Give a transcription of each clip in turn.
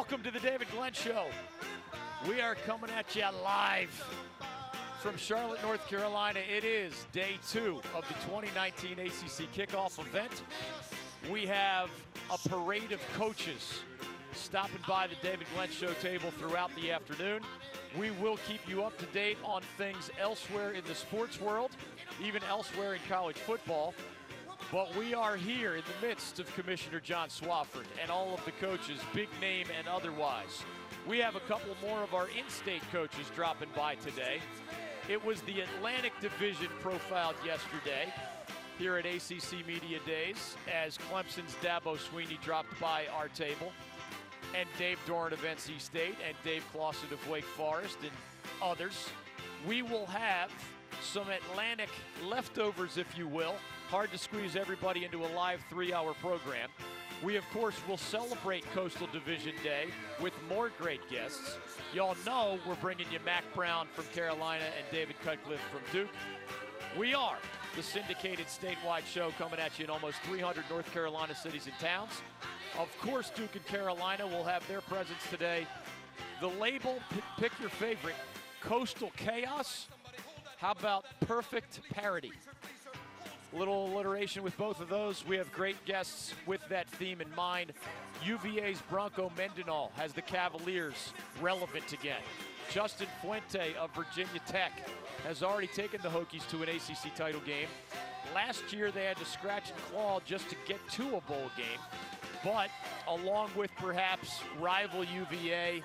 Welcome to the David Glenn Show. We are coming at you live from Charlotte, North Carolina. It is day two of the 2019 ACC kickoff event. We have a parade of coaches stopping by the David Glenn Show table throughout the afternoon. We will keep you up to date on things elsewhere in the sports world, even elsewhere in college football. But we are here in the midst of Commissioner John Swofford and all of the coaches, big name and otherwise. We have a couple more of our in-state coaches dropping by today. It was the Atlantic Division profiled yesterday here at ACC Media Days as Clemson's Dabo Swinney dropped by our table and Dave Doeren of NC State and Dave Clawson of Wake Forest and others. We will have some Atlantic leftovers, if you will. Hard to squeeze everybody into a live three hour program. We, of course, will celebrate Coastal Division Day with more great guests. Y'all know we're bringing you Mack Brown from Carolina and David Cutcliffe from Duke. We are the syndicated statewide show coming at you in almost 300 North Carolina cities and towns. Of course, Duke and Carolina will have their presence today. The label, pick your favorite, Coastal Chaos. How about Perfect Parity? Little alliteration with both of those. We have great guests with that theme in mind. UVA's Bronco Mendenhall has the Cavaliers relevant again. Justin Fuente of Virginia Tech has already taken the Hokies to an ACC title game. Last year they had to scratch and claw just to get to a bowl game. But along with perhaps rival UVA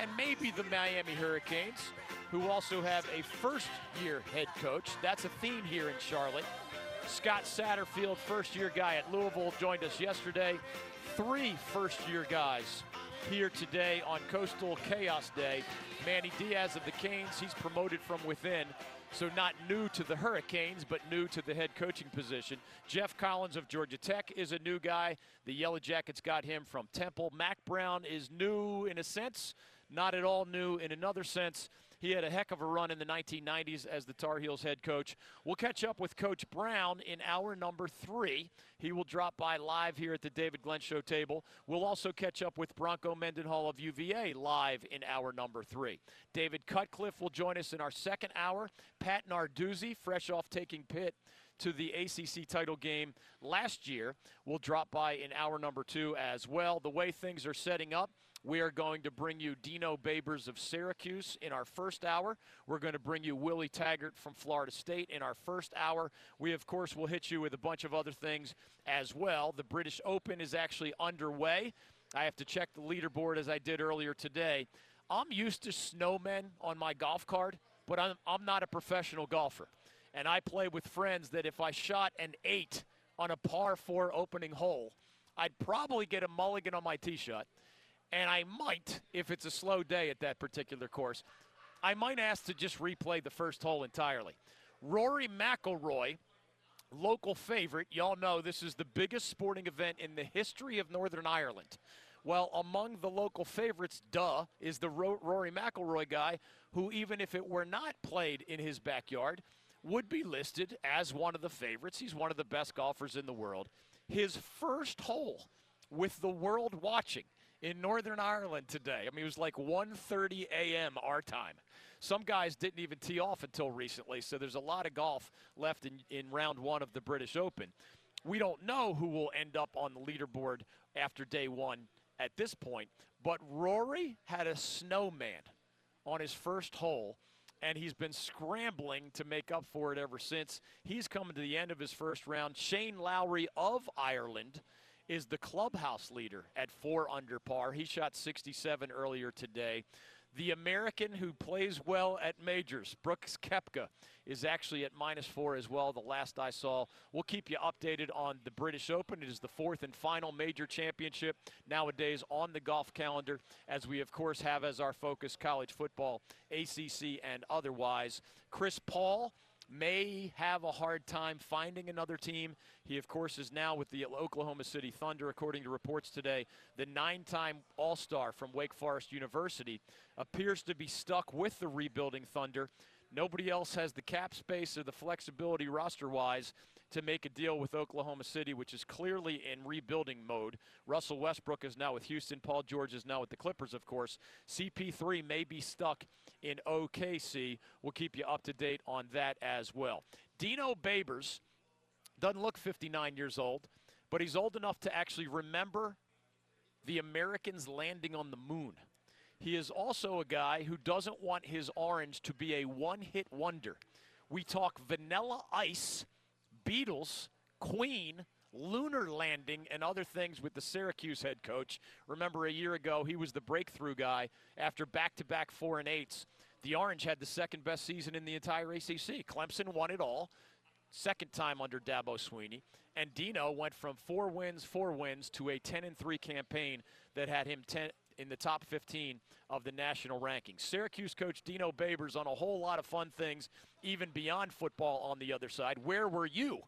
and maybe the Miami Hurricanes, who also have a first year head coach, that's a theme here in Charlotte. Scott Satterfield, first year guy at Louisville, joined us yesterday. Three first year guys here today on Coastal Chaos Day. Manny Diaz of the Canes, he's promoted from within. So not new to the Hurricanes, but new to the head coaching position. Geoff Collins of Georgia Tech is a new guy. The Yellow Jackets got him from Temple. Mack Brown is new in a sense, not at all new in another sense. He had a heck of a run in the 1990s as the Tar Heels head coach. We'll catch up with Coach Brown in hour number three. He will drop by live here at the David Glenn Show table. We'll also catch up with Bronco Mendenhall of UVA live in hour number three. David Cutcliffe will join us in our second hour. Pat Narduzzi, fresh off taking Pitt to the ACC title game last year, will drop by in hour number two as well. The way things are setting up, we are going to bring you Dino Babers of Syracuse in our first hour. We're going to bring you Willie Taggart from Florida State in our first hour. We, of course, will hit you with a bunch of other things as well. The British Open is actually underway. I have to check the leaderboard as I did earlier today. I'm used to snowmen on my golf card, but I'm, I'm not a professional golfer. And I play with friends that if I shot an eight on a par four opening hole, I'd probably get a mulligan on my tee shot and I might, if it's a slow day at that particular course, I might ask to just replay the first hole entirely. Rory McIlroy, local favorite. Y'all know this is the biggest sporting event in the history of Northern Ireland. Well, among the local favorites, duh, is the Rory McIlroy guy who, even if it were not played in his backyard, would be listed as one of the favorites. He's one of the best golfers in the world. His first hole with the world watching in Northern Ireland today. I mean, it was like 1:30 a.m. our time. Some guys didn't even tee off until recently, so there's a lot of golf left in, in round one of the British Open. We don't know who will end up on the leaderboard after day one at this point, but Rory had a snowman on his first hole and he's been scrambling to make up for it ever since. He's coming to the end of his first round. Shane Lowry of Ireland is the clubhouse leader at four under par. He shot 67 earlier today. The American who plays well at majors, Brooks Koepka, is actually at minus four as well, the last I saw. We'll keep you updated on the British Open. It is the fourth and final major championship nowadays on the golf calendar, as we, of course, have as our focus college football, ACC, and otherwise. Chris Paul may have a hard time finding another team. He, of course, is now with the Oklahoma City Thunder, according to reports today. The nine time All Star from Wake Forest University appears to be stuck with the rebuilding Thunder Nobody else has the cap space or the flexibility roster wise to make a deal with Oklahoma City, which is clearly in rebuilding mode. Russell Westbrook is now with Houston. Paul George is now with the Clippers, of course. CP3 may be stuck in OKC. We'll keep you up to date on that as well. Dino Babers doesn't look 59 years old, but he's old enough to actually remember the Americans landing on the moon. He is also a guy who doesn't want his orange to be a one hit wonder. We talk vanilla ice Beatles, Queen, lunar landing, and other things with the Syracuse head coach. Remember, a year ago, he was the breakthrough guy after back to back four and eights. The Orange had the second best season in the entire ACC. Clemson won it all, second time under Dabo Swinney. And Dino went from four wins, four wins to a 10 and 3 campaign that had him 10 in the top 15 of the national rankings. Syracuse coach Dino Babers on a whole lot of fun things, even beyond football on the other side. Where were you?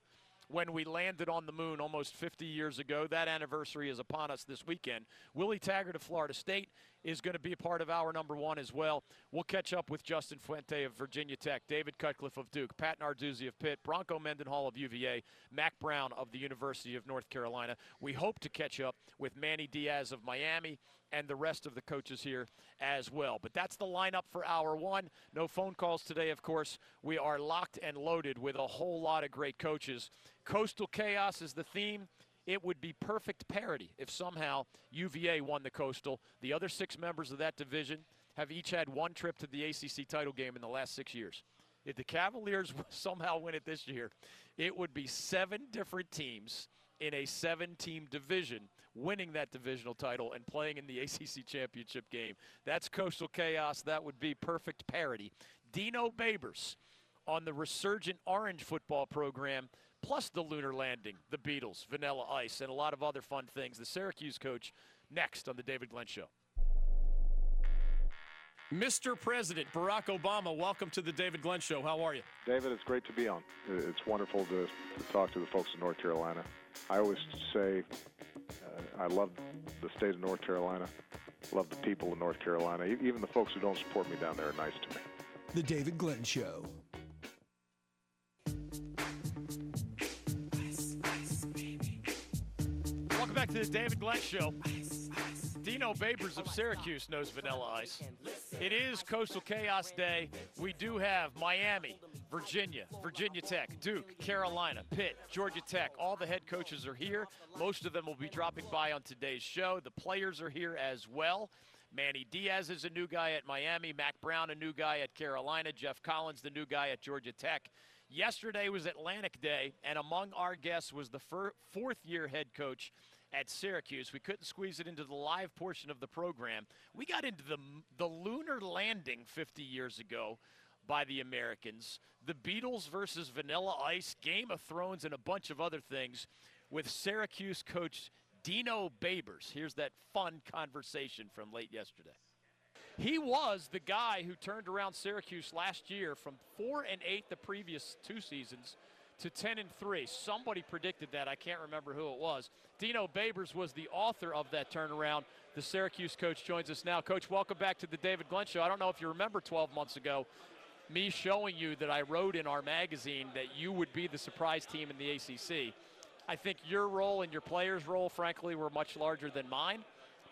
when we landed on the moon almost 50 years ago. That anniversary is upon us this weekend. Willie Taggart of Florida State is going to be a part of our number one as well. We'll catch up with Justin Fuente of Virginia Tech, David Cutcliffe of Duke, Pat Narduzzi of Pitt, Bronco Mendenhall of UVA, Mack Brown of the University of North Carolina. We hope to catch up with Manny Diaz of Miami and the rest of the coaches here as well. But that's the lineup for hour one. No phone calls today, of course. We are locked and loaded with a whole lot of great coaches. Coastal Chaos is the theme. It would be perfect parity if somehow UVA won the Coastal. The other six members of that division have each had one trip to the ACC title game in the last six years. If the Cavaliers somehow win it this year, it would be seven different teams in a seven team division winning that divisional title and playing in the ACC championship game. That's Coastal Chaos. That would be perfect parity. Dino Babers on the resurgent Orange football program, plus the lunar landing, the Beatles, Vanilla Ice, and a lot of other fun things. The Syracuse coach next on the David Glenn Show. Mr. President Barack Obama, welcome to the David Glenn Show. How are you? David, it's great to be on. It's wonderful to, to talk to the folks in North Carolina. I always say uh, I love the state of North Carolina, love the people of North Carolina. Even the folks who don't support me down there are nice to me. The David Glenn Show. To the David Glenn Show. Dino Babers of Syracuse knows Vanilla Ice. It is Coastal Chaos Day. We do have Miami, Virginia, Virginia Tech, Duke, Carolina, Pitt, Georgia Tech. All the head coaches are here. Most of them will be dropping by on today's show. The players are here as well. Manny Diaz is a new guy at Miami. Mack Brown, a new guy at Carolina. Geoff Collins, the new guy at Georgia Tech. Yesterday was Atlantic Day, and among our guests was the fourth year head coach at Syracuse. We couldn't squeeze it into the live portion of the program. We got into the, the lunar landing 50 years ago by the Americans, the Beatles versus Vanilla Ice, Game of Thrones, and a bunch of other things with Syracuse coach Dino Babers. Here's that fun conversation from late yesterday. He was the guy who turned around Syracuse last year from 4 and 8 the previous two seasons to 10 and 3. Somebody predicted that. I can't remember who it was. Dino Babers was the author of that turnaround. The Syracuse coach joins us now. Coach, welcome back to the David Glenn Show. I don't know if you remember 12 months ago me showing you that I wrote in our magazine that you would be the surprise team in the ACC. I think your role and your players' role, frankly, were much larger than mine.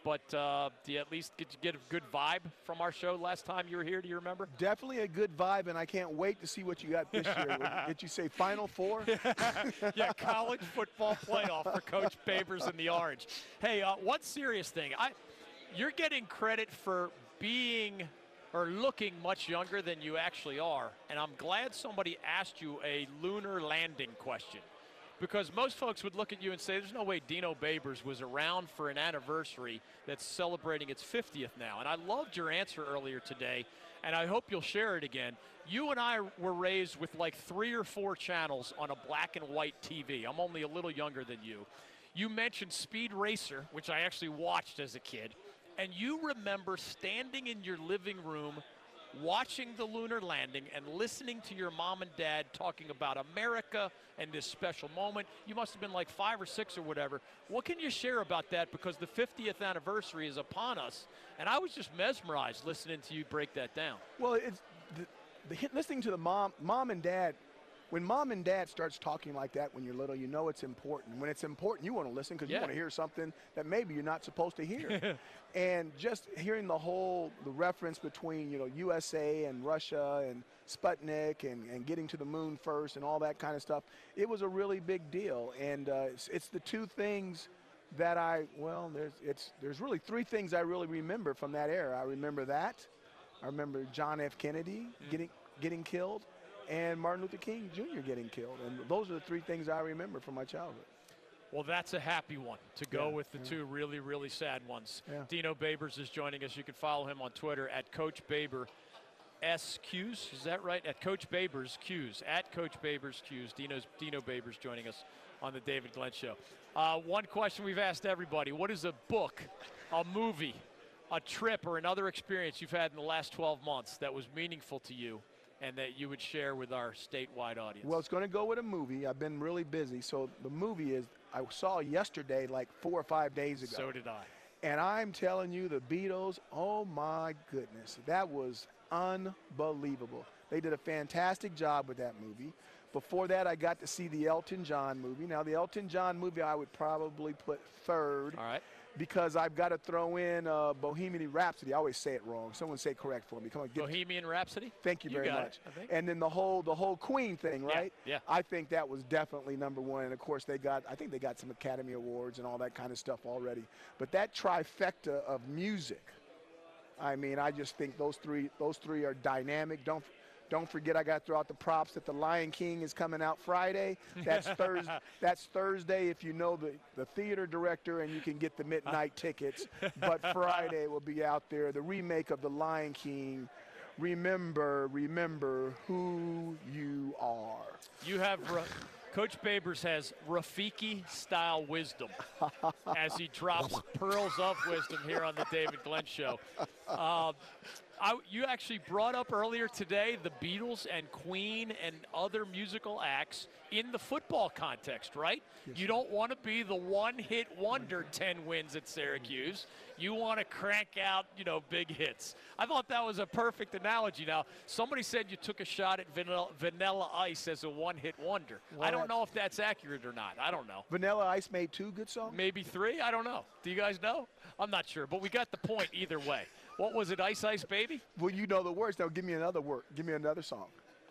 But uh, do you at least get, get a good vibe from our show last time you were here? Do you remember? Definitely a good vibe, and I can't wait to see what you got this year. Did you say Final Four? yeah, college football playoff for Coach Babers in the Orange. Hey, uh, one serious thing. I, you're getting credit for being – or looking much younger than you actually are. And I'm glad somebody asked you a lunar landing question. Because most folks would look at you and say, there's no way Dino Babers was around for an anniversary that's celebrating its 50th now. And I loved your answer earlier today, and I hope you'll share it again. You and I were raised with like three or four channels on a black and white TV. I'm only a little younger than you. You mentioned Speed Racer, which I actually watched as a kid and you remember standing in your living room watching the lunar landing and listening to your mom and dad talking about America and this special moment. You must have been like five or six or whatever. What can you share about that? Because the 50th anniversary is upon us, and I was just mesmerized listening to you break that down. Well, it's the, the, listening to the mom, mom and dad, when mom and dad starts talking like that when you're little, you know it's important. When it's important, you want to listen because Yeah. you want to hear something that maybe you're not supposed to hear. and just hearing the whole the reference between you know USA and Russia and Sputnik and, and getting to the moon first and all that kind of stuff, it was a really big deal. And uh, it's, it's the two things that I well, there's it's there's really three things I really remember from that era. I remember that. I remember John F. Kennedy getting getting killed, and Martin Luther King Jr. getting killed, and those are the three things I remember from my childhood. Well, that's a happy one to go Yeah, with the two really, really sad ones. Yeah. Dino Babers is joining us. You can follow him on Twitter at Coach Babers Cuse. Is that right? At Coach Babers Cuse. At Coach Babers Cuse. Dino's Dino Babers joining us on the David Glenn Show. Uh, one question we've asked everybody: What is a book, a movie, a trip, or another experience you've had in the last 12 months that was meaningful to you, and that you would share with our statewide audience? Well, it's going to go with a movie. I've been really busy, so the movie is I saw yesterday, like four or five days ago. so did I. And I'm telling you, the Beatles, oh my goodness, that was unbelievable. They did a fantastic job with that movie. Before that, I got to see the Elton John movie. Now, the Elton John movie I would probably put third All right. Because I've got to throw in uh, Bohemian Rhapsody. I always say it wrong. Someone say correct for me. Come on, Bohemian Rhapsody. Thank you You very it, much. I think. And then the whole the whole Queen thing, right? Yeah, yeah. I think that was definitely number one. And of course, they got I think they got some Academy Awards and all that kind of stuff already. But that trifecta of music, I mean, I just think those three those three are dynamic. Don't don't forget, I got to throw out the props that the Lion King is coming out Friday. That's Thursday. That's Thursday if you know the, the theater director and you can get the midnight tickets. But Friday will be out there. The remake of the Lion King. Remember, remember who you are. You have Coach Babers has Rafiki style wisdom as he drops pearls of wisdom here on the David Glenn Show. Um, I, you actually brought up earlier today the Beatles and Queen and other musical acts in the football context, right? you don't want to be the one-hit wonder, mm-hmm. 10 wins at Syracuse. Mm-hmm. You want to crank out, you know, big hits. I thought that was a perfect analogy. Now, somebody said you took a shot at Vanilla, vanilla Ice as a one-hit wonder. I don't know if that's accurate or not. I don't know. Vanilla Ice made two good songs. Maybe three? I don't know. Do you guys know? I'm not sure, but we got the point either way. What was it, Ice Ice Baby? Well, you know the words. Now give me another word. Give me another song.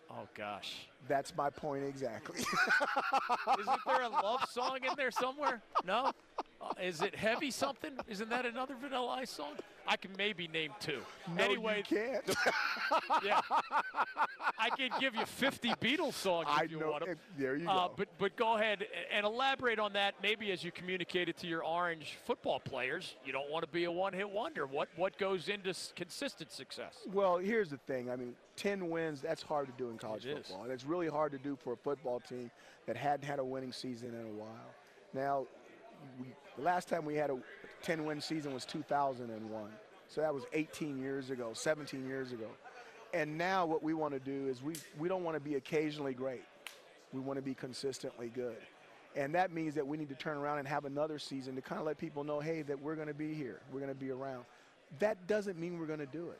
Oh, gosh. That's my point exactly. Isn't there a love song in there somewhere? No? Uh, is it Heavy something? Isn't that another Vanilla Ice song? I can maybe name two. no, anyway, you can't. yeah. I can give you 50 Beatles songs if I you know. want 'em. it- There you Uh, go. but but go ahead and elaborate on that. Maybe as you communicate it to your Orange football players, you don't want to be a one-hit wonder. What what goes into consistent success? Well, here's the thing. I mean, 10 wins, that's hard to do in college It is. football. And it's really hard to do for a football team that hadn't had a winning season in a while. Now, we, the last time we had a 10 win season was 2001. So that was 18 years ago, 17 years ago. And now what we want to do is we, we don't want to be occasionally great. We want to be consistently good. And that means that we need to turn around and have another season to kind of let people know, hey, that we're going to be here. We're going to be around. That doesn't mean we're going to do it.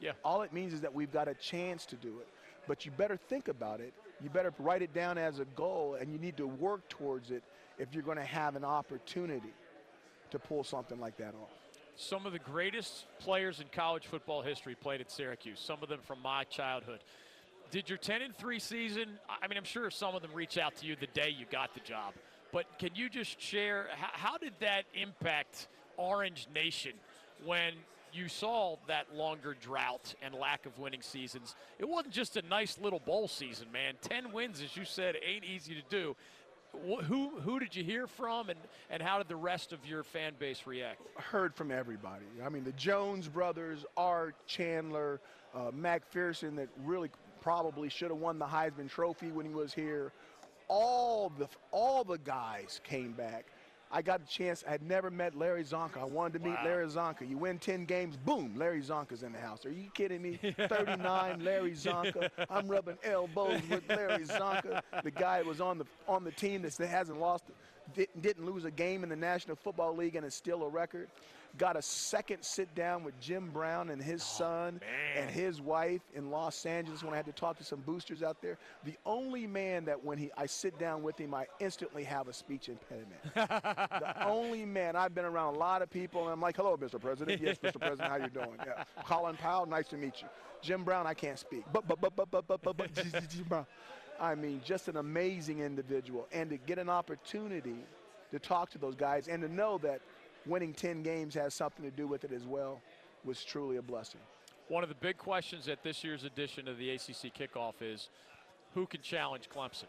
Yeah. All it means is that we've got a chance to do it. But you better think about it. You better write it down as a goal, and you need to work towards it if you're going to have an opportunity to pull something like that off. Some of the greatest players in college football history played at Syracuse. Some of them from my childhood. Did your 10 and 3 season? I mean, I'm sure some of them reach out to you the day you got the job. But can you just share how, how did that impact Orange Nation when you saw that longer drought and lack of winning seasons? It wasn't just a nice little bowl season, man. 10 wins, as you said, ain't easy to do. Wh- Who who did you hear from, and, and how did the rest of your fan base react? Heard from everybody. I mean, the Jones brothers, Art Chandler, uh, McPherson, that really probably should have won the Heisman Trophy when he was here. All the all the guys came back. I got a chance. I had never met Larry Csonka. I wanted to meet Wow. Larry Csonka. You win 10 games, boom, Larry Csonka's in the house. Are you kidding me? 39, Larry Csonka. I'm rubbing elbows with Larry Csonka, the guy that was on the on the team that hasn't lost, didn't, didn't lose a game in the National Football League and is still a record. Got a second sit down with Jim Brown and his oh, son and his wife in Los Angeles when I had to talk to some boosters out there. The only man that when he I sit down with him, I instantly have a speech impediment. the only man. I've been around a lot of people, and I'm like, "Hello, Mr. President. Yes, Mr. President. How you doing? Yeah. Colin Powell. Nice to meet you. Jim Brown. I can't speak. But but but but but but but, but Jim Brown. I mean, just an amazing individual, and to get an opportunity to talk to those guys and to know that winning 10 games has something to do with it as well was truly a blessing. One of the big questions at this year's edition of the ACC kickoff is who can challenge Clemson?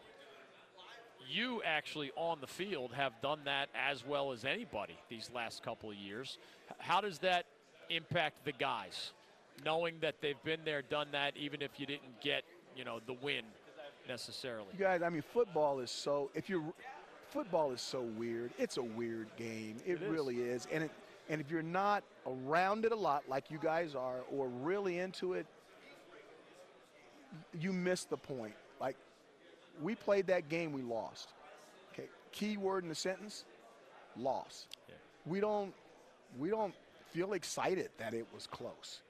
You actually on the field have done that as well as anybody these last couple of years. How does that impact the guys, knowing that they've been there, done that, even if you didn't get, you know, the win necessarily? You guys, I mean, football is so. If you're football is so weird. It's a weird game. It, it really is. And it, and if you're not around it a lot like you guys are or really into it, you miss the point. Like we played that game, we lost. Okay. Key word in the sentence, loss. Yeah. We don't we don't feel excited that it was close.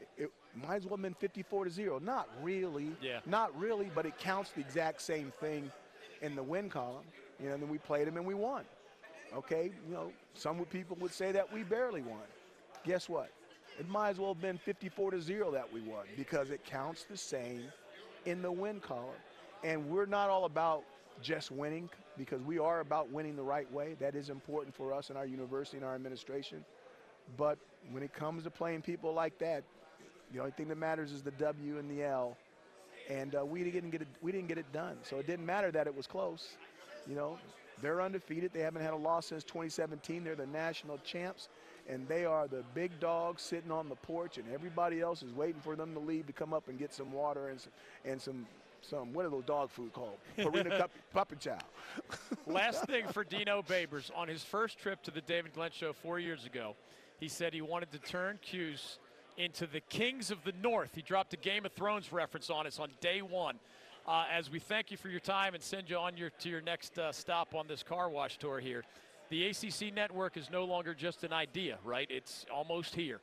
It, it might as well have been 54 to 0. Not really. Yeah. Not really, but it counts the exact same thing in the win column. You know, and then we played them and we won. Okay, you know, some people would say that we barely won. Guess what? It might as well have been 54 to 0 that we won because it counts the same in the win column. And we're not all about just winning because we are about winning the right way. That is important for us in our university and our administration. But when it comes to playing people like that, the only thing that matters is the W and the L and uh, we didn't get it. We didn't get it done. So it didn't matter that it was close. You know, they're undefeated. They haven't had a loss since 2017. They're the national champs, and they are the big dogs sitting on the porch, and everybody else is waiting for them to leave to come up and get some water and some, and some some what are those dog food called? Purina cup, pup chow. Last thing for Dino Babers on his first trip to the David Glenn Show four years ago, he said he wanted to turn Cuse into the Kings of the North. He dropped a Game of Thrones reference on us on day one. Uh, as we thank you for your time and send you on your to your next uh, stop on this car wash tour here. The ACC network is no longer just an idea, right? It's almost here.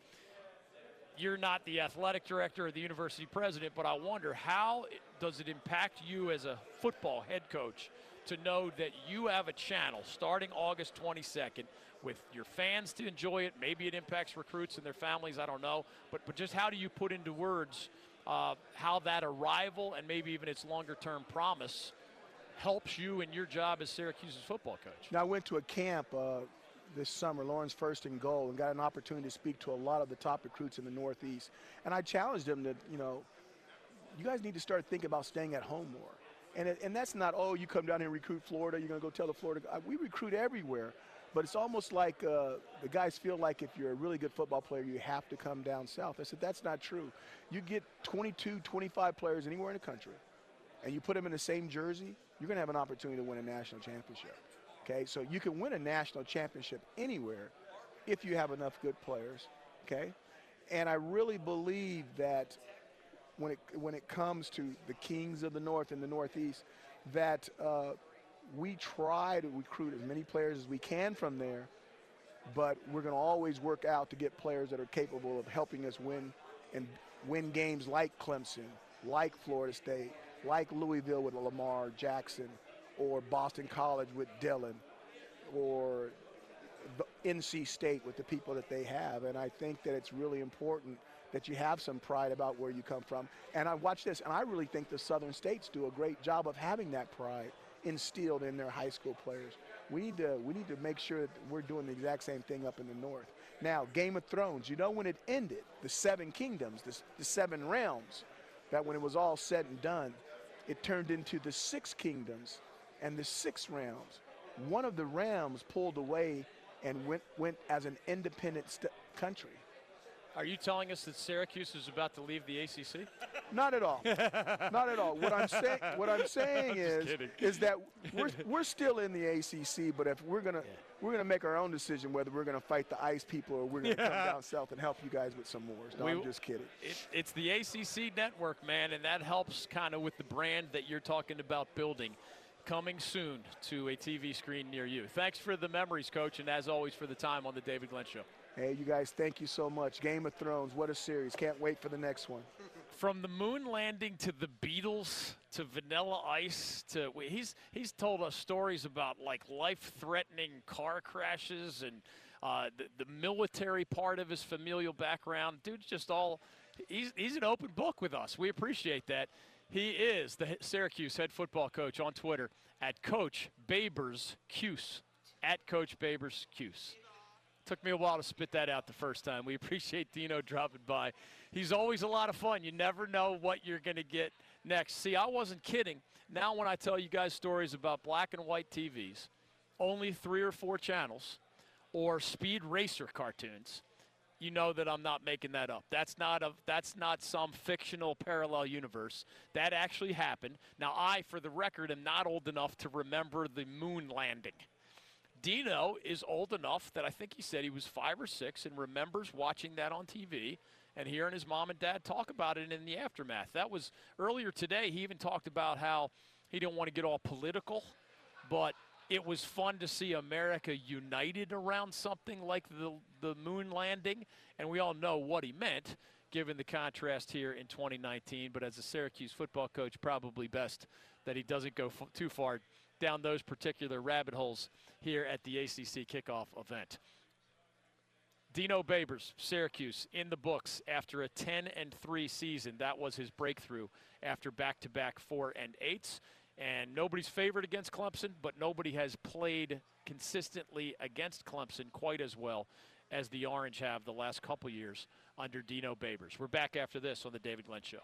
You're not the athletic director or the university president, but I wonder how does it impact you as a football head coach to know that you have a channel starting August 22nd with your fans to enjoy it. Maybe it impacts recruits and their families. I don't know. But, but just how do you put into words uh, how that arrival and maybe even its longer term promise helps you in your job as Syracuse's football coach? Now, I went to a camp uh, this summer, Lawrence First and Goal, and got an opportunity to speak to a lot of the top recruits in the Northeast. And I challenged them to, you know, you guys need to start thinking about staying at home more. And, it, and that's not, oh, you come down here and recruit Florida, you're going to go tell the Florida. We recruit everywhere. But it's almost like uh, the guys feel like if you're a really good football player, you have to come down south. I said, that's not true. You get 22, 25 players anywhere in the country, and you put them in the same jersey, you're going to have an opportunity to win a national championship. Okay, so you can win a national championship anywhere if you have enough good players. Okay, and I really believe that when it when it comes to the kings of the North and the Northeast, that uh, we try to recruit as many players as we can from there, but we're going to always work out to get players that are capable of helping us win and win games like Clemson, like Florida State, like Louisville with Lamar Jackson, or Boston College with Dillon, or NC State with the people that they have. And I think that it's really important that you have some pride about where you come from. And I watch this, and I really think the Southern states do a great job of having that pride instilled in their high school players. We need to we need to make sure that we're doing the exact same thing up in the north. Now, Game of Thrones, you know when it ended, the seven kingdoms, the, the seven realms, that when it was all said and done, it turned into the six kingdoms and the six realms. One of the realms pulled away and went went as an independent country. Are you telling us that Syracuse is about to leave the ACC? Not at all. Not at all. What I'm saying, what I'm saying I'm is, kidding. is that we're, we're still in the ACC, but if we're gonna Yeah. we're gonna make our own decision whether we're gonna fight the ice people or we're gonna come down south and help you guys with some wars. No, We- I'm just kidding. It, it's the ACC network, man, and that helps kind of with the brand that you're talking about building. coming soon to a TV screen near you. Thanks for the memories, Coach, and as always for the time on the David Glenn Show. Hey, you guys, thank you so much. Game of Thrones, what a series. Can't wait for the next one. From the moon landing to the Beatles to Vanilla Ice to he's he's told us stories about like life-threatening car crashes and uh, the, the military part of his familial background. Dude's just all he's he's an open book with us. We appreciate that. He is the Syracuse head football coach on Twitter at Coach Babers Cuse. At Coach Babers Cuse. Took me a while to spit that out the first time. We appreciate Dino dropping by. He's always a lot of fun. You never know what you're going to get next. See, I wasn't kidding. Now, when I tell you guys stories about black and white TVs, only three or four channels, or speed racer cartoons, you know that I'm not making that up. That's not a that's not some fictional parallel universe. That actually happened. Now I, for the record, am not old enough to remember the moon landing. Dino is old enough that I think he said he was five or six and remembers watching that on TV and hearing his mom and dad talk about it in the aftermath. That was earlier today. He even talked about how he didn't want to get all political, but it was fun to see America united around something like the, the moon landing, and we all know what he meant given the contrast here in 2019. But as a Syracuse football coach, probably best that he doesn't go f- too far down those particular rabbit holes here at the ACC kickoff event. Dino Babers, Syracuse, in the books after a 10 and 3 season. That was his breakthrough after back to back 4 and 8s. And nobody's favored against Clemson, but nobody has played consistently against Clemson quite as well as the Orange have the last couple years under Dino Babers. We're back after this on the David Glenn Show.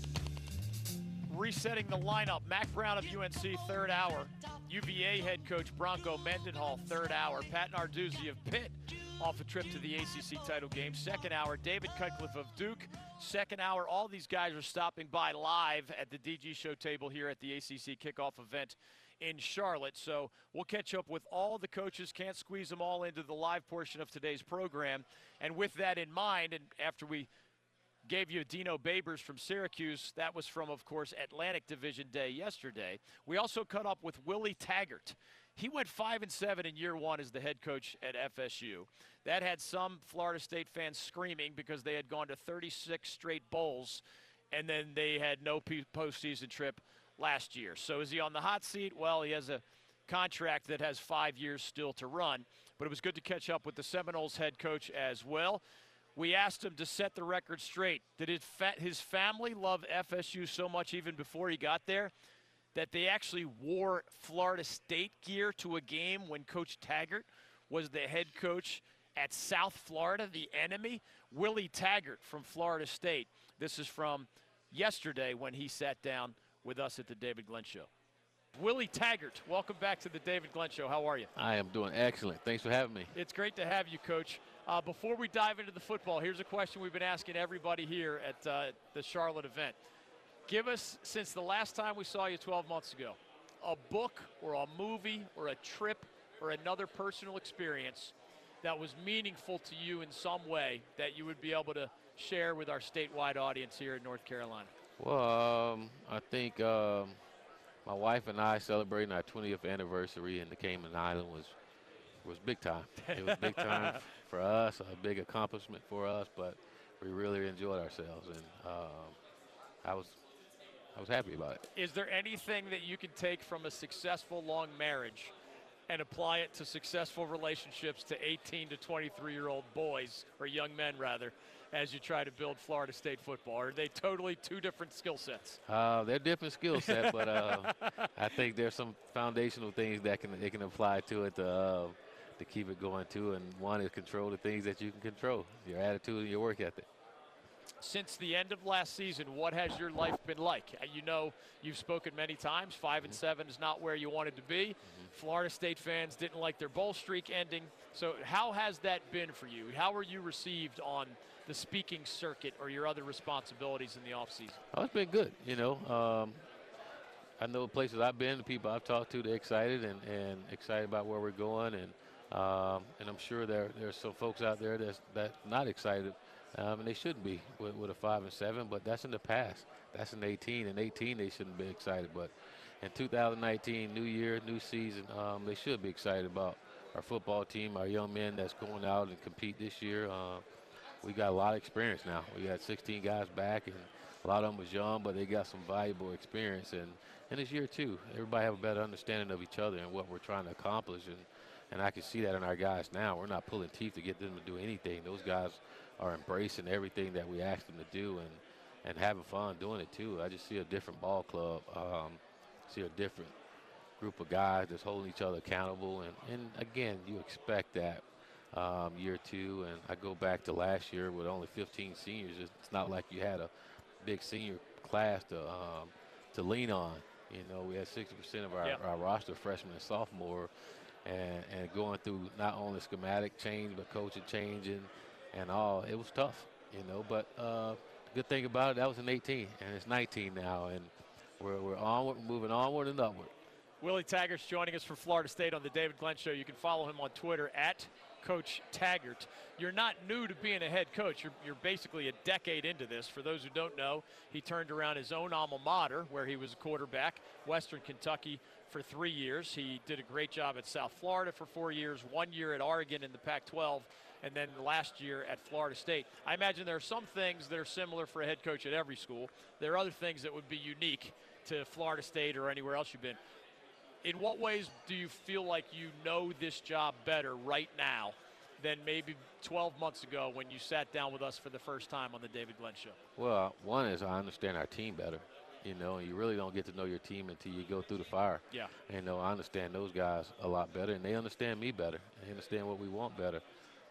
resetting the lineup. Mack Brown of UNC, third hour. UVA head coach Bronco Mendenhall, third hour. Pat Narduzzi of Pitt off a trip to the ACC title game. Second hour, David Cutcliffe of Duke. Second hour, all these guys are stopping by live at the DG show table here at the ACC kickoff event in Charlotte. So we'll catch up with all the coaches. Can't squeeze them all into the live portion of today's program. And with that in mind, and after we gave you Dino Babers from Syracuse. That was from, of course, Atlantic Division Day yesterday. We also cut up with Willie Taggart. He went five and seven in year one as the head coach at FSU. That had some Florida State fans screaming because they had gone to 36 straight bowls, and then they had no postseason trip last year. So is he on the hot seat? Well, he has a contract that has five years still to run. But it was good to catch up with the Seminoles head coach as well we asked him to set the record straight. Did his family love FSU so much even before he got there that they actually wore Florida State gear to a game when Coach Taggart was the head coach at South Florida, the enemy? Willie Taggart from Florida State. This is from yesterday when he sat down with us at the David Glenn Show. Willie Taggart, welcome back to the David Glenn Show. How are you? I am doing excellent. Thanks for having me. It's great to have you, Coach. Uh, before we dive into the football, here's a question we've been asking everybody here at uh, the Charlotte event. Give us, since the last time we saw you 12 months ago, a book or a movie or a trip or another personal experience that was meaningful to you in some way that you would be able to share with our statewide audience here in North Carolina? Well, um, I think um, my wife and I celebrating our 20th anniversary in the Cayman Island was was big time. It was big time for us, a big accomplishment for us, but we really enjoyed ourselves, and um, I was I was happy about it. Is there anything that you can take from a successful long marriage and apply it to successful relationships to 18 to 23 year old boys or young men rather? As you try to build Florida State football, are they totally two different skill sets? Uh, they're different skill sets, but uh, I think there's some foundational things that can they can apply to it. To, uh, to keep it going too. And one is control the things that you can control, your attitude and your work ethic. since the end of last season, what has your life been like? Uh, You know, you've spoken many times. 5 and seven is not where you wanted to be. Florida State fans didn't like their bowl streak ending. So, how has that been for you? How were you received on the speaking circuit or your other responsibilities in the offseason? Oh, it's been good. You know, um, I know places I've been, the people I've talked to, they're excited and, and excited about where we're going, and um, and I'm sure there there's some folks out there that's that not excited, um, and they shouldn't be with, with a five and seven. But that's in the past. That's in 18, and 18 they shouldn't be excited. But in 2019, new year, new season, um, they should be excited about our football team, our young men that's going out and compete this year. Uh, we got a lot of experience now. We got 16 guys back, and a lot of them was young, but they got some valuable experience. And and this year too, everybody have a better understanding of each other and what we're trying to accomplish. And and I can see that in our guys now. We're not pulling teeth to get them to do anything. Those guys are embracing everything that we ask them to do and and having fun doing it too. I just see a different ball club. Um, see a different group of guys that's holding each other accountable. And and again, you expect that um, year two. And I go back to last year with only 15 seniors. It's not like you had a big senior class to um, to lean on. You know, we had 60% of our, Yeah. our roster freshmen and sophomore, and and going through not only schematic change but coaching change and and all. It was tough, you know. But uh, good thing about it, that was in 18, and it's 19 now, and we're we're onward, moving onward and upward. Willie Taggart's joining us from Florida State on the David Glenn Show. You can follow him on Twitter at Coach Taggart. You're not new to being a head coach. You're, you're basically a decade into this. For those who don't know, he turned around his own alma mater, where he was a quarterback, Western Kentucky, for three years. He did a great job at South Florida for four years, one year at Oregon in the Pac 12, and then last year at Florida State. I imagine there are some things that are similar for a head coach at every school. There are other things that would be unique to Florida State or anywhere else you've been in what ways do you feel like you know this job better right now than maybe 12 months ago when you sat down with us for the first time on the David Glenn Show? Well, one is I understand our team better. You know, and you really don't get to know your team until you go through the fire. Yeah. You know, I understand those guys a lot better, and they understand me better. They understand what we want better.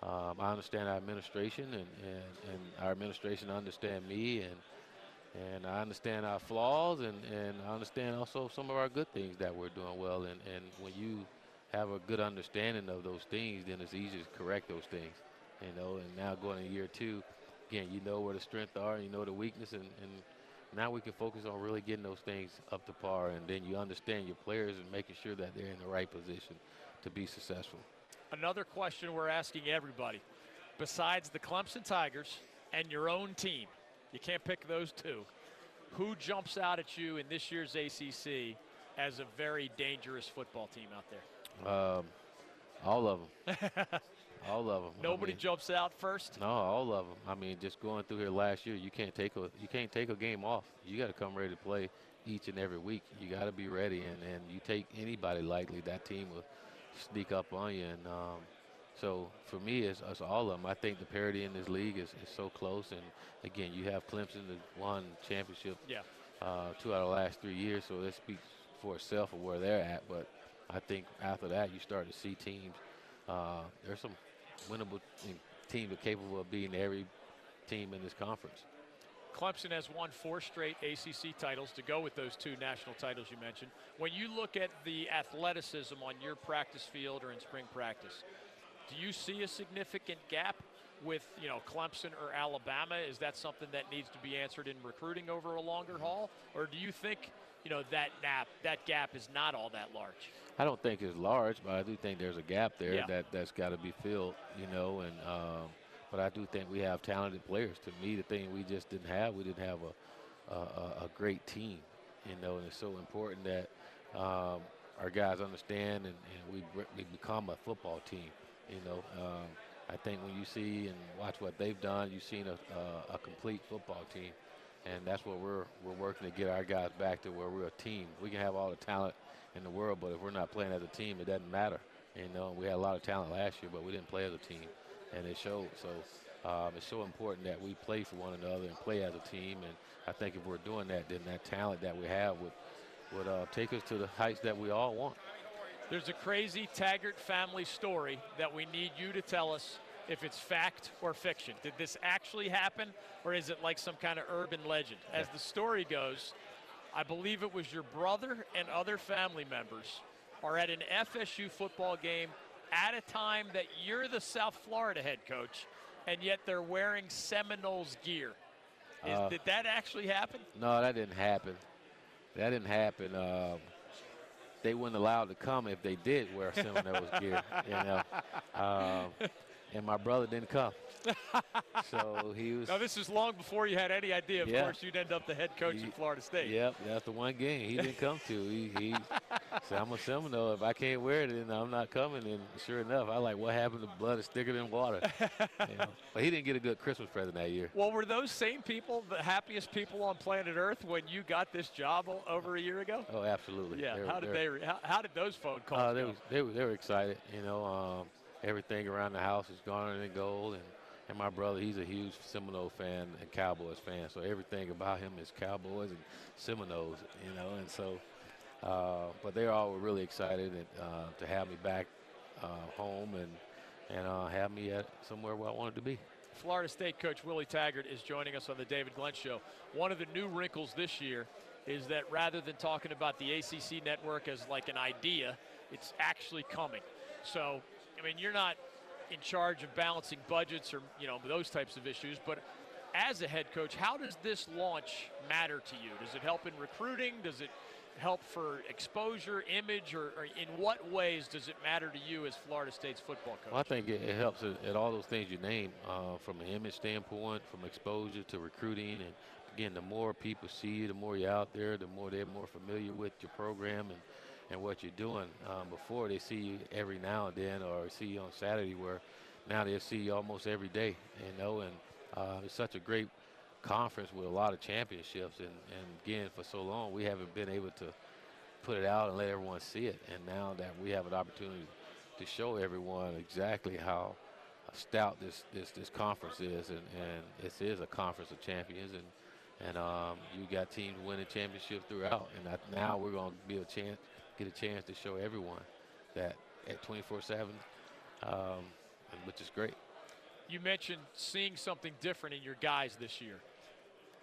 Um, I understand our administration, and, and, and our administration understand me, and and I understand our flaws, and, and I understand also some of our good things that we're doing well. And, and when you have a good understanding of those things, then it's easy to correct those things. You know, and now going to year two, again, you know where the strengths are, you know the weakness, and, and now we can focus on really getting those things up to par, and then you understand your players and making sure that they're in the right position to be successful. Another question we're asking everybody besides the Clemson Tigers and your own team, you can't pick those two. Who jumps out at you in this year's ACC as a very dangerous football team out there? Um, all of them. all of them. Nobody jumps out first? No, all of them. I mean, just going through here last year, you can't take a you can't take a game off. You got to come ready to play each and every week. You got to be ready, and and you take anybody lightly, that team will sneak up on you. And um, so for me, it's, it's all of them. I think the parity in this league is, is so close. And again, you have Clemson that won championship Yeah. uh, two out of the last three years, so that speaks for itself of where they're at. But I think after that, you start to see teams. Uh, there's some winnable that are capable of beating every team in this conference. Clemson has won four straight ACC titles to go with those two national titles you mentioned. When you look at the athleticism on your practice field or in spring practice, do you see a significant gap with you know Clemson or Alabama? Is that something that needs to be answered in recruiting over a longer haul, or do you think you know that gap that gap is not all that large? I don't think it's large, but I do think there's a gap there Yeah. that that's got to be filled. You know, and um, but I do think we have talented players. To me, the thing we just didn't have, we didn't have a a, a- great team. You know, and it's so important that um, our guys understand and, and we, we become a football team. You know, um, I think when you see and watch what they've done, you've seen a, a, a complete football team, and that's what we're we're working to get our guys back to where we're a team. We can have all the talent in the world, but if we're not playing as a team, it doesn't matter. You know, we had a lot of talent last year, but we didn't play as a team, and it showed. So um, it's so important that we play for one another and play as a team. And I think if we're doing that, then that talent that we have would would uh, take us to the heights that we all want. There's a crazy Taggart family story that we need you to tell us if it's fact or fiction. Did this actually happen, or is it like some kind of urban legend? As the story goes, I believe it was your brother and other family members are at an FSU football game at a time that you're the South Florida head coach, and yet they're wearing Seminoles gear. Is, Uh, did that actually happen? No, that didn't happen. That didn't happen. Um, they weren't allowed to come if they did wear Seminoles gear, you know. Um, and my brother didn't come. so he was. Now, this is long before you had any idea, of Yeah. course, you'd end up the head coach at Florida State. Yep, that's the one game he didn't come to. He, he said, "I'm a Seminole. If I can't wear it, then I'm not coming." And sure enough, I like, "What happened to blood is thicker than water?" You know? But he didn't get a good Christmas present that year. Well, were those same people the happiest people on planet Earth when you got this job over a year ago? Oh, absolutely. Yeah. Were- how did they? Re- how, how did those phone calls Uh, they, was, they, were, they were excited. You know, um, everything around the house is garnered in gold. And, and my brother, he's a huge Seminole fan and Cowboys fan. So everything about him is Cowboys and Seminoles, you know. And so, uh, but they all were really excited and, uh, to have me back uh, home and, and uh, have me at somewhere where I wanted to be. Florida State coach Willie Taggart is joining us on the David Glenn Show. One of the new wrinkles this year is that rather than talking about the ACC network as like an idea, it's actually coming. So, I mean, you're not in charge of balancing budgets or you know those types of issues, but as a head coach, how does this launch matter to you? Does it help in recruiting? Does it help for exposure, image, or, or in what ways does it matter to you as Florida State's football coach? Well, I think it, it helps at, all those things you name, uh, from an image standpoint, from exposure to recruiting, and again, the more people see you, the more you're out there, the more they're more familiar with your program and, and what you're doing. Um, before they see you every now and then, or see you on Saturday, where now they see you almost every day, you know. And uh, it's such a great conference with a lot of championships, and, and again, for so long, we haven't been able to put it out and let everyone see it. And now that we have an opportunity to show everyone exactly how stout this, this, this conference is, and, and this is a conference of champions, and and um, you got teams winning championships throughout, and I, now we're going to be a chance, get a chance to show everyone that at 24/7, um, which is great. You mentioned seeing something different in your guys this year.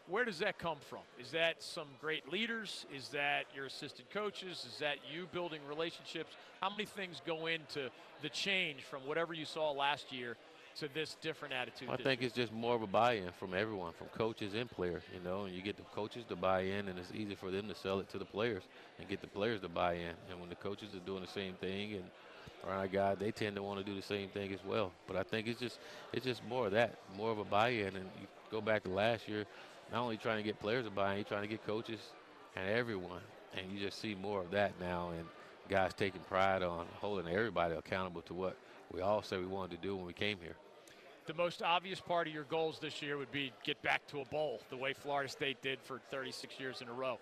Where does that come from? Is that some great leaders? Is that your assistant coaches? Is that you building relationships? How many things go into the change from whatever you saw last year to this different attitude? I think year? it's just more of a buy-in from everyone, from coaches and players. You know, and you get the coaches to buy in, and it's easy for them to sell it to the players and get the players to buy in. And when the coaches are doing the same thing, and around our guys, they tend to want to do the same thing as well. But I think it's just it's just more of that, more of a buy-in. And you go back to last year, not only trying to get players to buy in, you're trying to get coaches and everyone. And you just see more of that now, and guys taking pride on holding everybody accountable to what we all said we wanted to do when we came here. The most obvious part of your goals this year would be get back to a bowl the way Florida State did for 36 years in a row.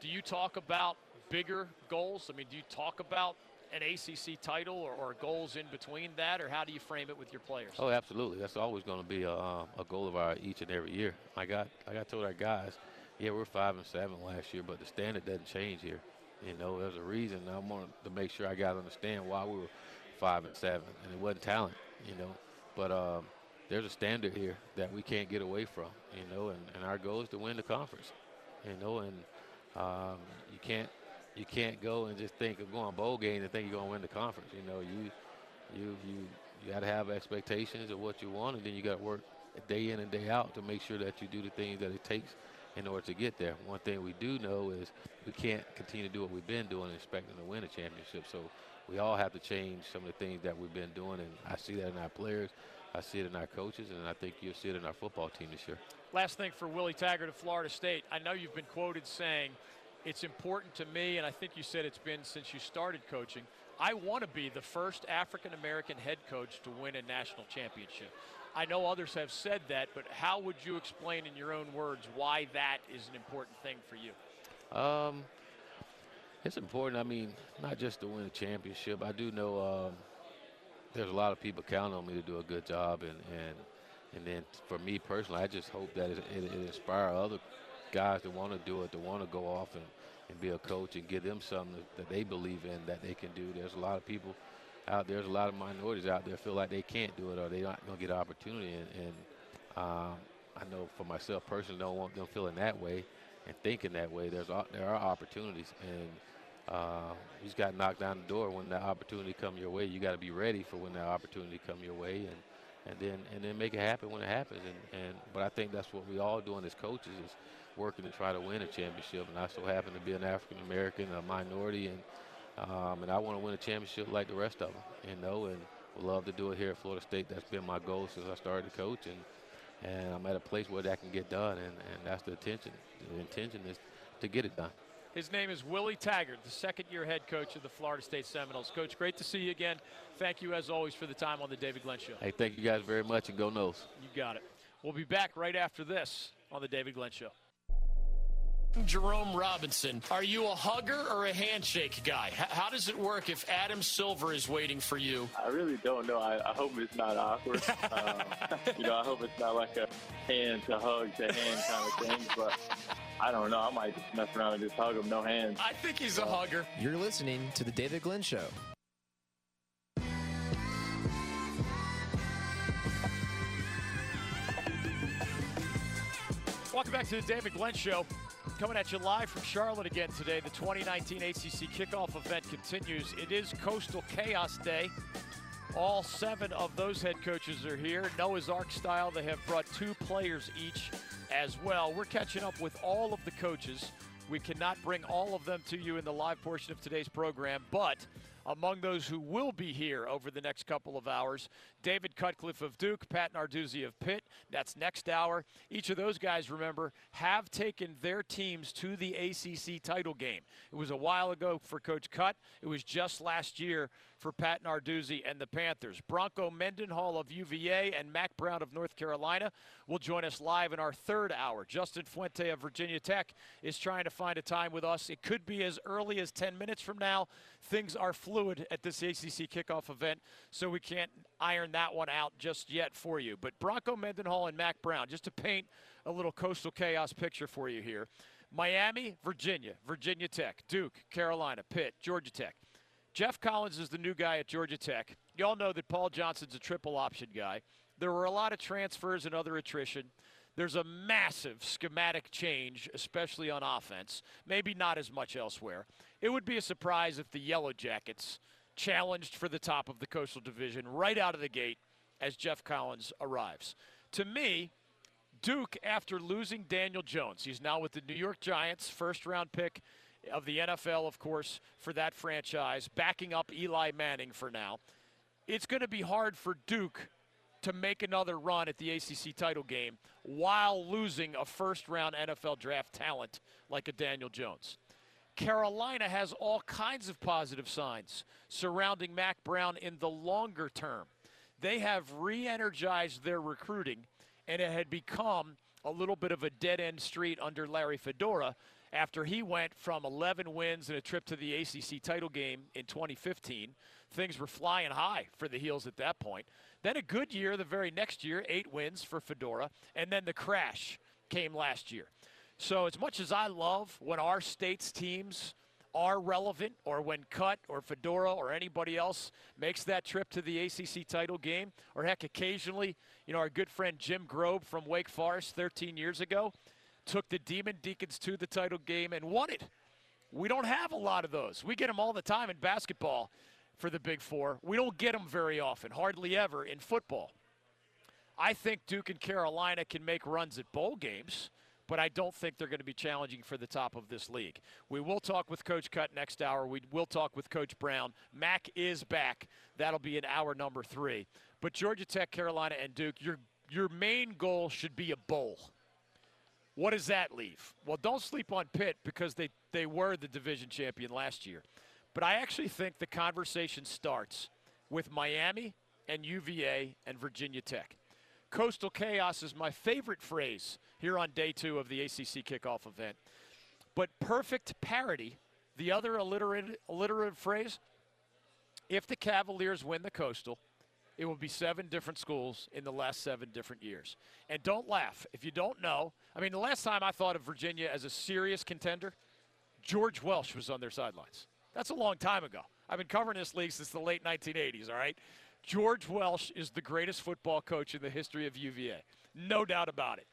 Do you talk about bigger goals? I mean, do you talk about an ACC title or, or goals in between that, or how do you frame it with your players? Oh, absolutely. That's always going to be a, um, a goal of ours each and every year. I got, like I told our guys, yeah, we're five and seven last year, but the standard doesn't change here. You know, there's a reason. I wanted to make sure I got to understand why we were five and seven, and it wasn't talent. You know, but um, there's a standard here that we can't get away from. You know, and, and our goal is to win the conference. You know, and um, you can't you can't go and just think of going bowl game and think you're going to win the conference. You know, you you you you got to have expectations of what you want, and then you got to work day in and day out to make sure that you do the things that it takes in order to get there. One thing we do know is we can't continue to do what we've been doing, expecting to win a championship. So we all have to change some of the things that we've been doing, and I see that in our players, I see it in our coaches, and I think you'll see it in our football team this year. Last thing for Willie Taggart of Florida State. I know you've been quoted saying it's important to me, and I think you said it's been since you started coaching. I want to be the first African American head coach to win a national championship. I know others have said that, but how would you explain in your own words why that is an important thing for you? Um, it's important. I mean, not just to win a championship. I do know um, there's a lot of people counting on me to do a good job, and and and then for me personally, I just hope that it, it, it inspire other guys that want to do it, to want to go off and, and be a coach and give them something that, they believe in that they can do. There's a lot of people out there, there's a lot of minorities out there feel like they can't do it or they're not going to get an opportunity. And, and um, I know for myself personally, don't want them feeling that way and thinking that way. There's there are opportunities, and uh, you just got to knock down the door when that opportunity come your way. You got to be ready for when that opportunity come your way, and and then and then make it happen when it happens. And and but I think that's what we all doing as coaches is working to try to win a championship. And I so happen to be an African American, a minority, and um, and I want to win a championship like the rest of them, you know, and would love to do it here at Florida State. That's been my goal since I started to coach, and and I'm at a place where that can get done, and, and that's the intention. The intention is to get it done. His name is Willie Taggart, the second-year head coach of the Florida State Seminoles. Coach, great to see you again. Thank you, as always, for the time on the David Glenn Show. Hey, thank you guys very much, and go Noles. You got it. We'll be back right after this on the David Glenn Show. Jerome Robinson, are you a hugger or a handshake guy? H- how does it work if Adam Silver is waiting for you? I really don't know. I, I hope it's not awkward. um, you know, I hope it's not like a hand to hug to hand kind of thing. But I don't know. I might just mess around and just hug him, no hands. I think he's a hugger. You're listening to the David Glenn Show. Welcome back to the David Glenn Show. Coming at you live from Charlotte again today. The 2019 ACC kickoff event continues. It is Coastal Chaos Day. All seven of those head coaches are here. Noah's Ark style, they have brought two players each as well. We're catching up with all of the coaches. We cannot bring all of them to you in the live portion of today's program, but among those who will be here over the next couple of hours. David Cutcliffe of Duke, Pat Narduzzi of Pitt. That's next hour. Each of those guys, remember, have taken their teams to the ACC title game. It was a while ago for Coach Cut. It was just last year for Pat Narduzzi and the Panthers. Bronco Mendenhall of UVA and Mack Brown of North Carolina will join us live in our third hour. Justin Fuente of Virginia Tech is trying to find a time with us. It could be as early as 10 minutes from now. Things are fluid at this ACC kickoff event, so we can't iron that one out just yet for you. But Bronco Mendenhall and Mack Brown, just to paint a little coastal chaos picture for you here. Miami, Virginia, Virginia Tech, Duke, Carolina, Pitt, Georgia Tech. Geoff Collins is the new guy at Georgia Tech. You all know that Paul Johnson's a triple option guy. There were a lot of transfers and other attrition. There's a massive schematic change, especially on offense. Maybe not as much elsewhere. It would be a surprise if the Yellow Jackets challenged for the top of the Coastal Division right out of the gate as Geoff Collins arrives. To me, Duke, after losing Daniel Jones, he's now with the New York Giants, first round pick of the NFL, of course, for that franchise, backing up Eli Manning for now. It's going to be hard for Duke to make another run at the ACC title game while losing a first round NFL draft talent like a Daniel Jones. Carolina has all kinds of positive signs surrounding Mack Brown in the longer term. They have re energized their recruiting, and it had become a little bit of a dead end street under Larry Fedora after he went from 11 wins and a trip to the ACC title game in 2015. Things were flying high for the heels at that point. Then a good year the very next year, eight wins for Fedora, and then the crash came last year. So, as much as I love when our state's teams are relevant, or when Cut or Fedora or anybody else makes that trip to the ACC title game, or heck, occasionally, you know, our good friend Jim Grobe from Wake Forest 13 years ago took the Demon Deacons to the title game and won it. We don't have a lot of those. We get them all the time in basketball for the Big Four. We don't get them very often, hardly ever in football. I think Duke and Carolina can make runs at bowl games, but I don't think they're going to be challenging for the top of this league. We will talk with Coach Cut next hour. We will talk with Coach Brown. Mack is back. That'll be in hour number three. But Georgia Tech, Carolina, and Duke, your your main goal should be a bowl. What does that leave? Well, don't sleep on Pitt because they, they were the division champion last year. But I actually think the conversation starts with Miami and UVA and Virginia Tech. Coastal chaos is my favorite phrase here on day two of the ACC kickoff event. But perfect parity, the other alliterative, alliterative phrase, if the Cavaliers win the Coastal, it will be seven different schools in the last seven different years. And don't laugh. If you don't know, I mean, the last time I thought of Virginia as a serious contender, George Welsh was on their sidelines. That's a long time ago. I've been covering this league since the late 1980s, all right? George Welsh is the greatest football coach in the history of UVA. No doubt about it.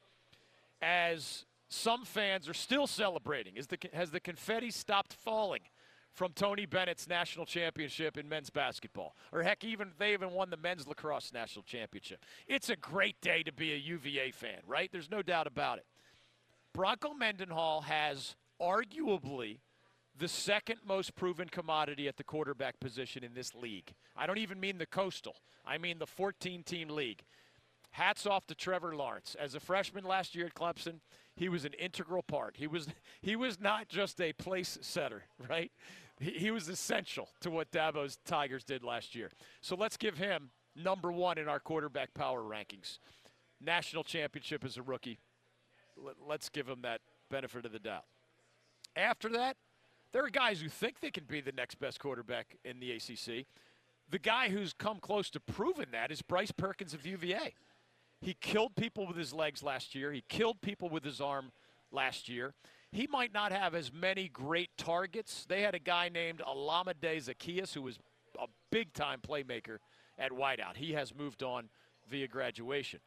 As some fans are still celebrating, is the, has the confetti stopped falling from Tony Bennett's national championship in men's basketball? Or heck, even they even won the men's lacrosse national championship. It's a great day to be a UVA fan, right? There's no doubt about it. Bronco Mendenhall has arguably the second most proven commodity at the quarterback position in this league. I don't even mean the coastal. I mean the 14 team league. Hats off to Trevor Lawrence. As a freshman last year at Clemson, he was an integral part. He was he was not just a place setter, right? He, he was essential to what Dabo's Tigers did last year. So let's give him number one in our quarterback power rankings. National championship as a rookie. Let's give him that benefit of the doubt. After that, there are guys who think they can be the next best quarterback in the ACC. The guy who's come close to proving that is Bryce Perkins of UVA. He killed people with his legs last year. He killed people with his arm last year. He might not have as many great targets. They had a guy named Olamide Zaccheaus who was a big time playmaker at wideout. He has moved on via graduation.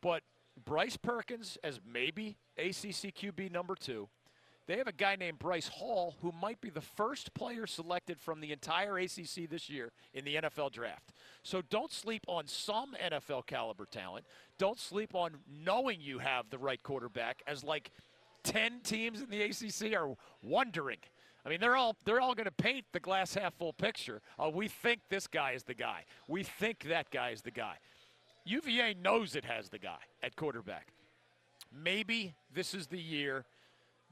But Bryce Perkins as maybe ACC QB number two – they have a guy named Bryce Hall who might be the first player selected from the entire ACC this year in the NFL draft. So don't sleep on some NFL caliber talent. Don't sleep on knowing you have the right quarterback as like 10 teams in the ACC are wondering. I mean, they're all they're all going to paint the glass half full picture. Uh, we think this guy is the guy. We think that guy is the guy. UVA knows it has the guy at quarterback. Maybe this is the year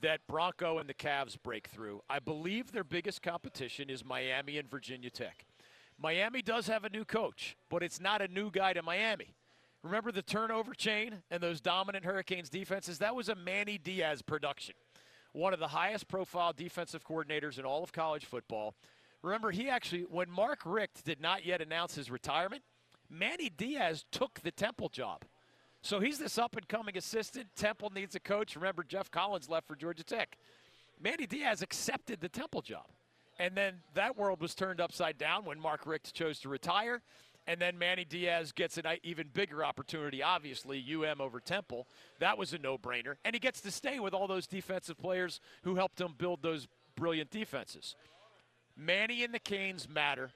that Bronco and the Cavs break through. I believe their biggest competition is Miami and Virginia Tech. Miami does have a new coach, but it's not a new guy to Miami. Remember the turnover chain and those dominant Hurricanes defenses? That was a Manny Diaz production. One of the highest profile defensive coordinators in all of college football. Remember, he actually, when Mark Richt did not yet announce his retirement, Manny Diaz took the Temple job. So he's this up and coming assistant. Temple needs a coach. Remember, Geoff Collins left for Georgia Tech. Manny Diaz accepted the Temple job. And then that world was turned upside down when Mark Richt chose to retire. And then Manny Diaz gets an even bigger opportunity, obviously, UM over Temple. That was a no brainer. And he gets to stay with all those defensive players who helped him build those brilliant defenses. Manny and the Canes matter.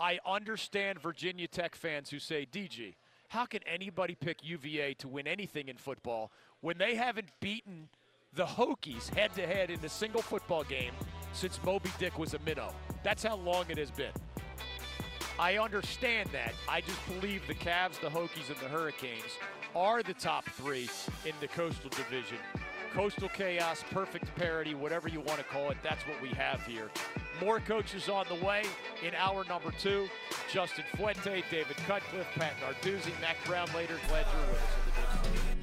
I understand Virginia Tech fans who say, DG, how can anybody pick UVA to win anything in football when they haven't beaten the Hokies head to head in a single football game since Moby Dick was a minnow? That's how long it has been. I understand that. I just believe the Cavs, the Hokies, and the Hurricanes are the top three in the Coastal Division. Coastal chaos, perfect parity, whatever you want to call it, that's what we have here. More coaches on the way in hour number two. Justin Fuente, David Cutcliffe, Pat Narduzzi, Mack Brown later. Glad you're with us.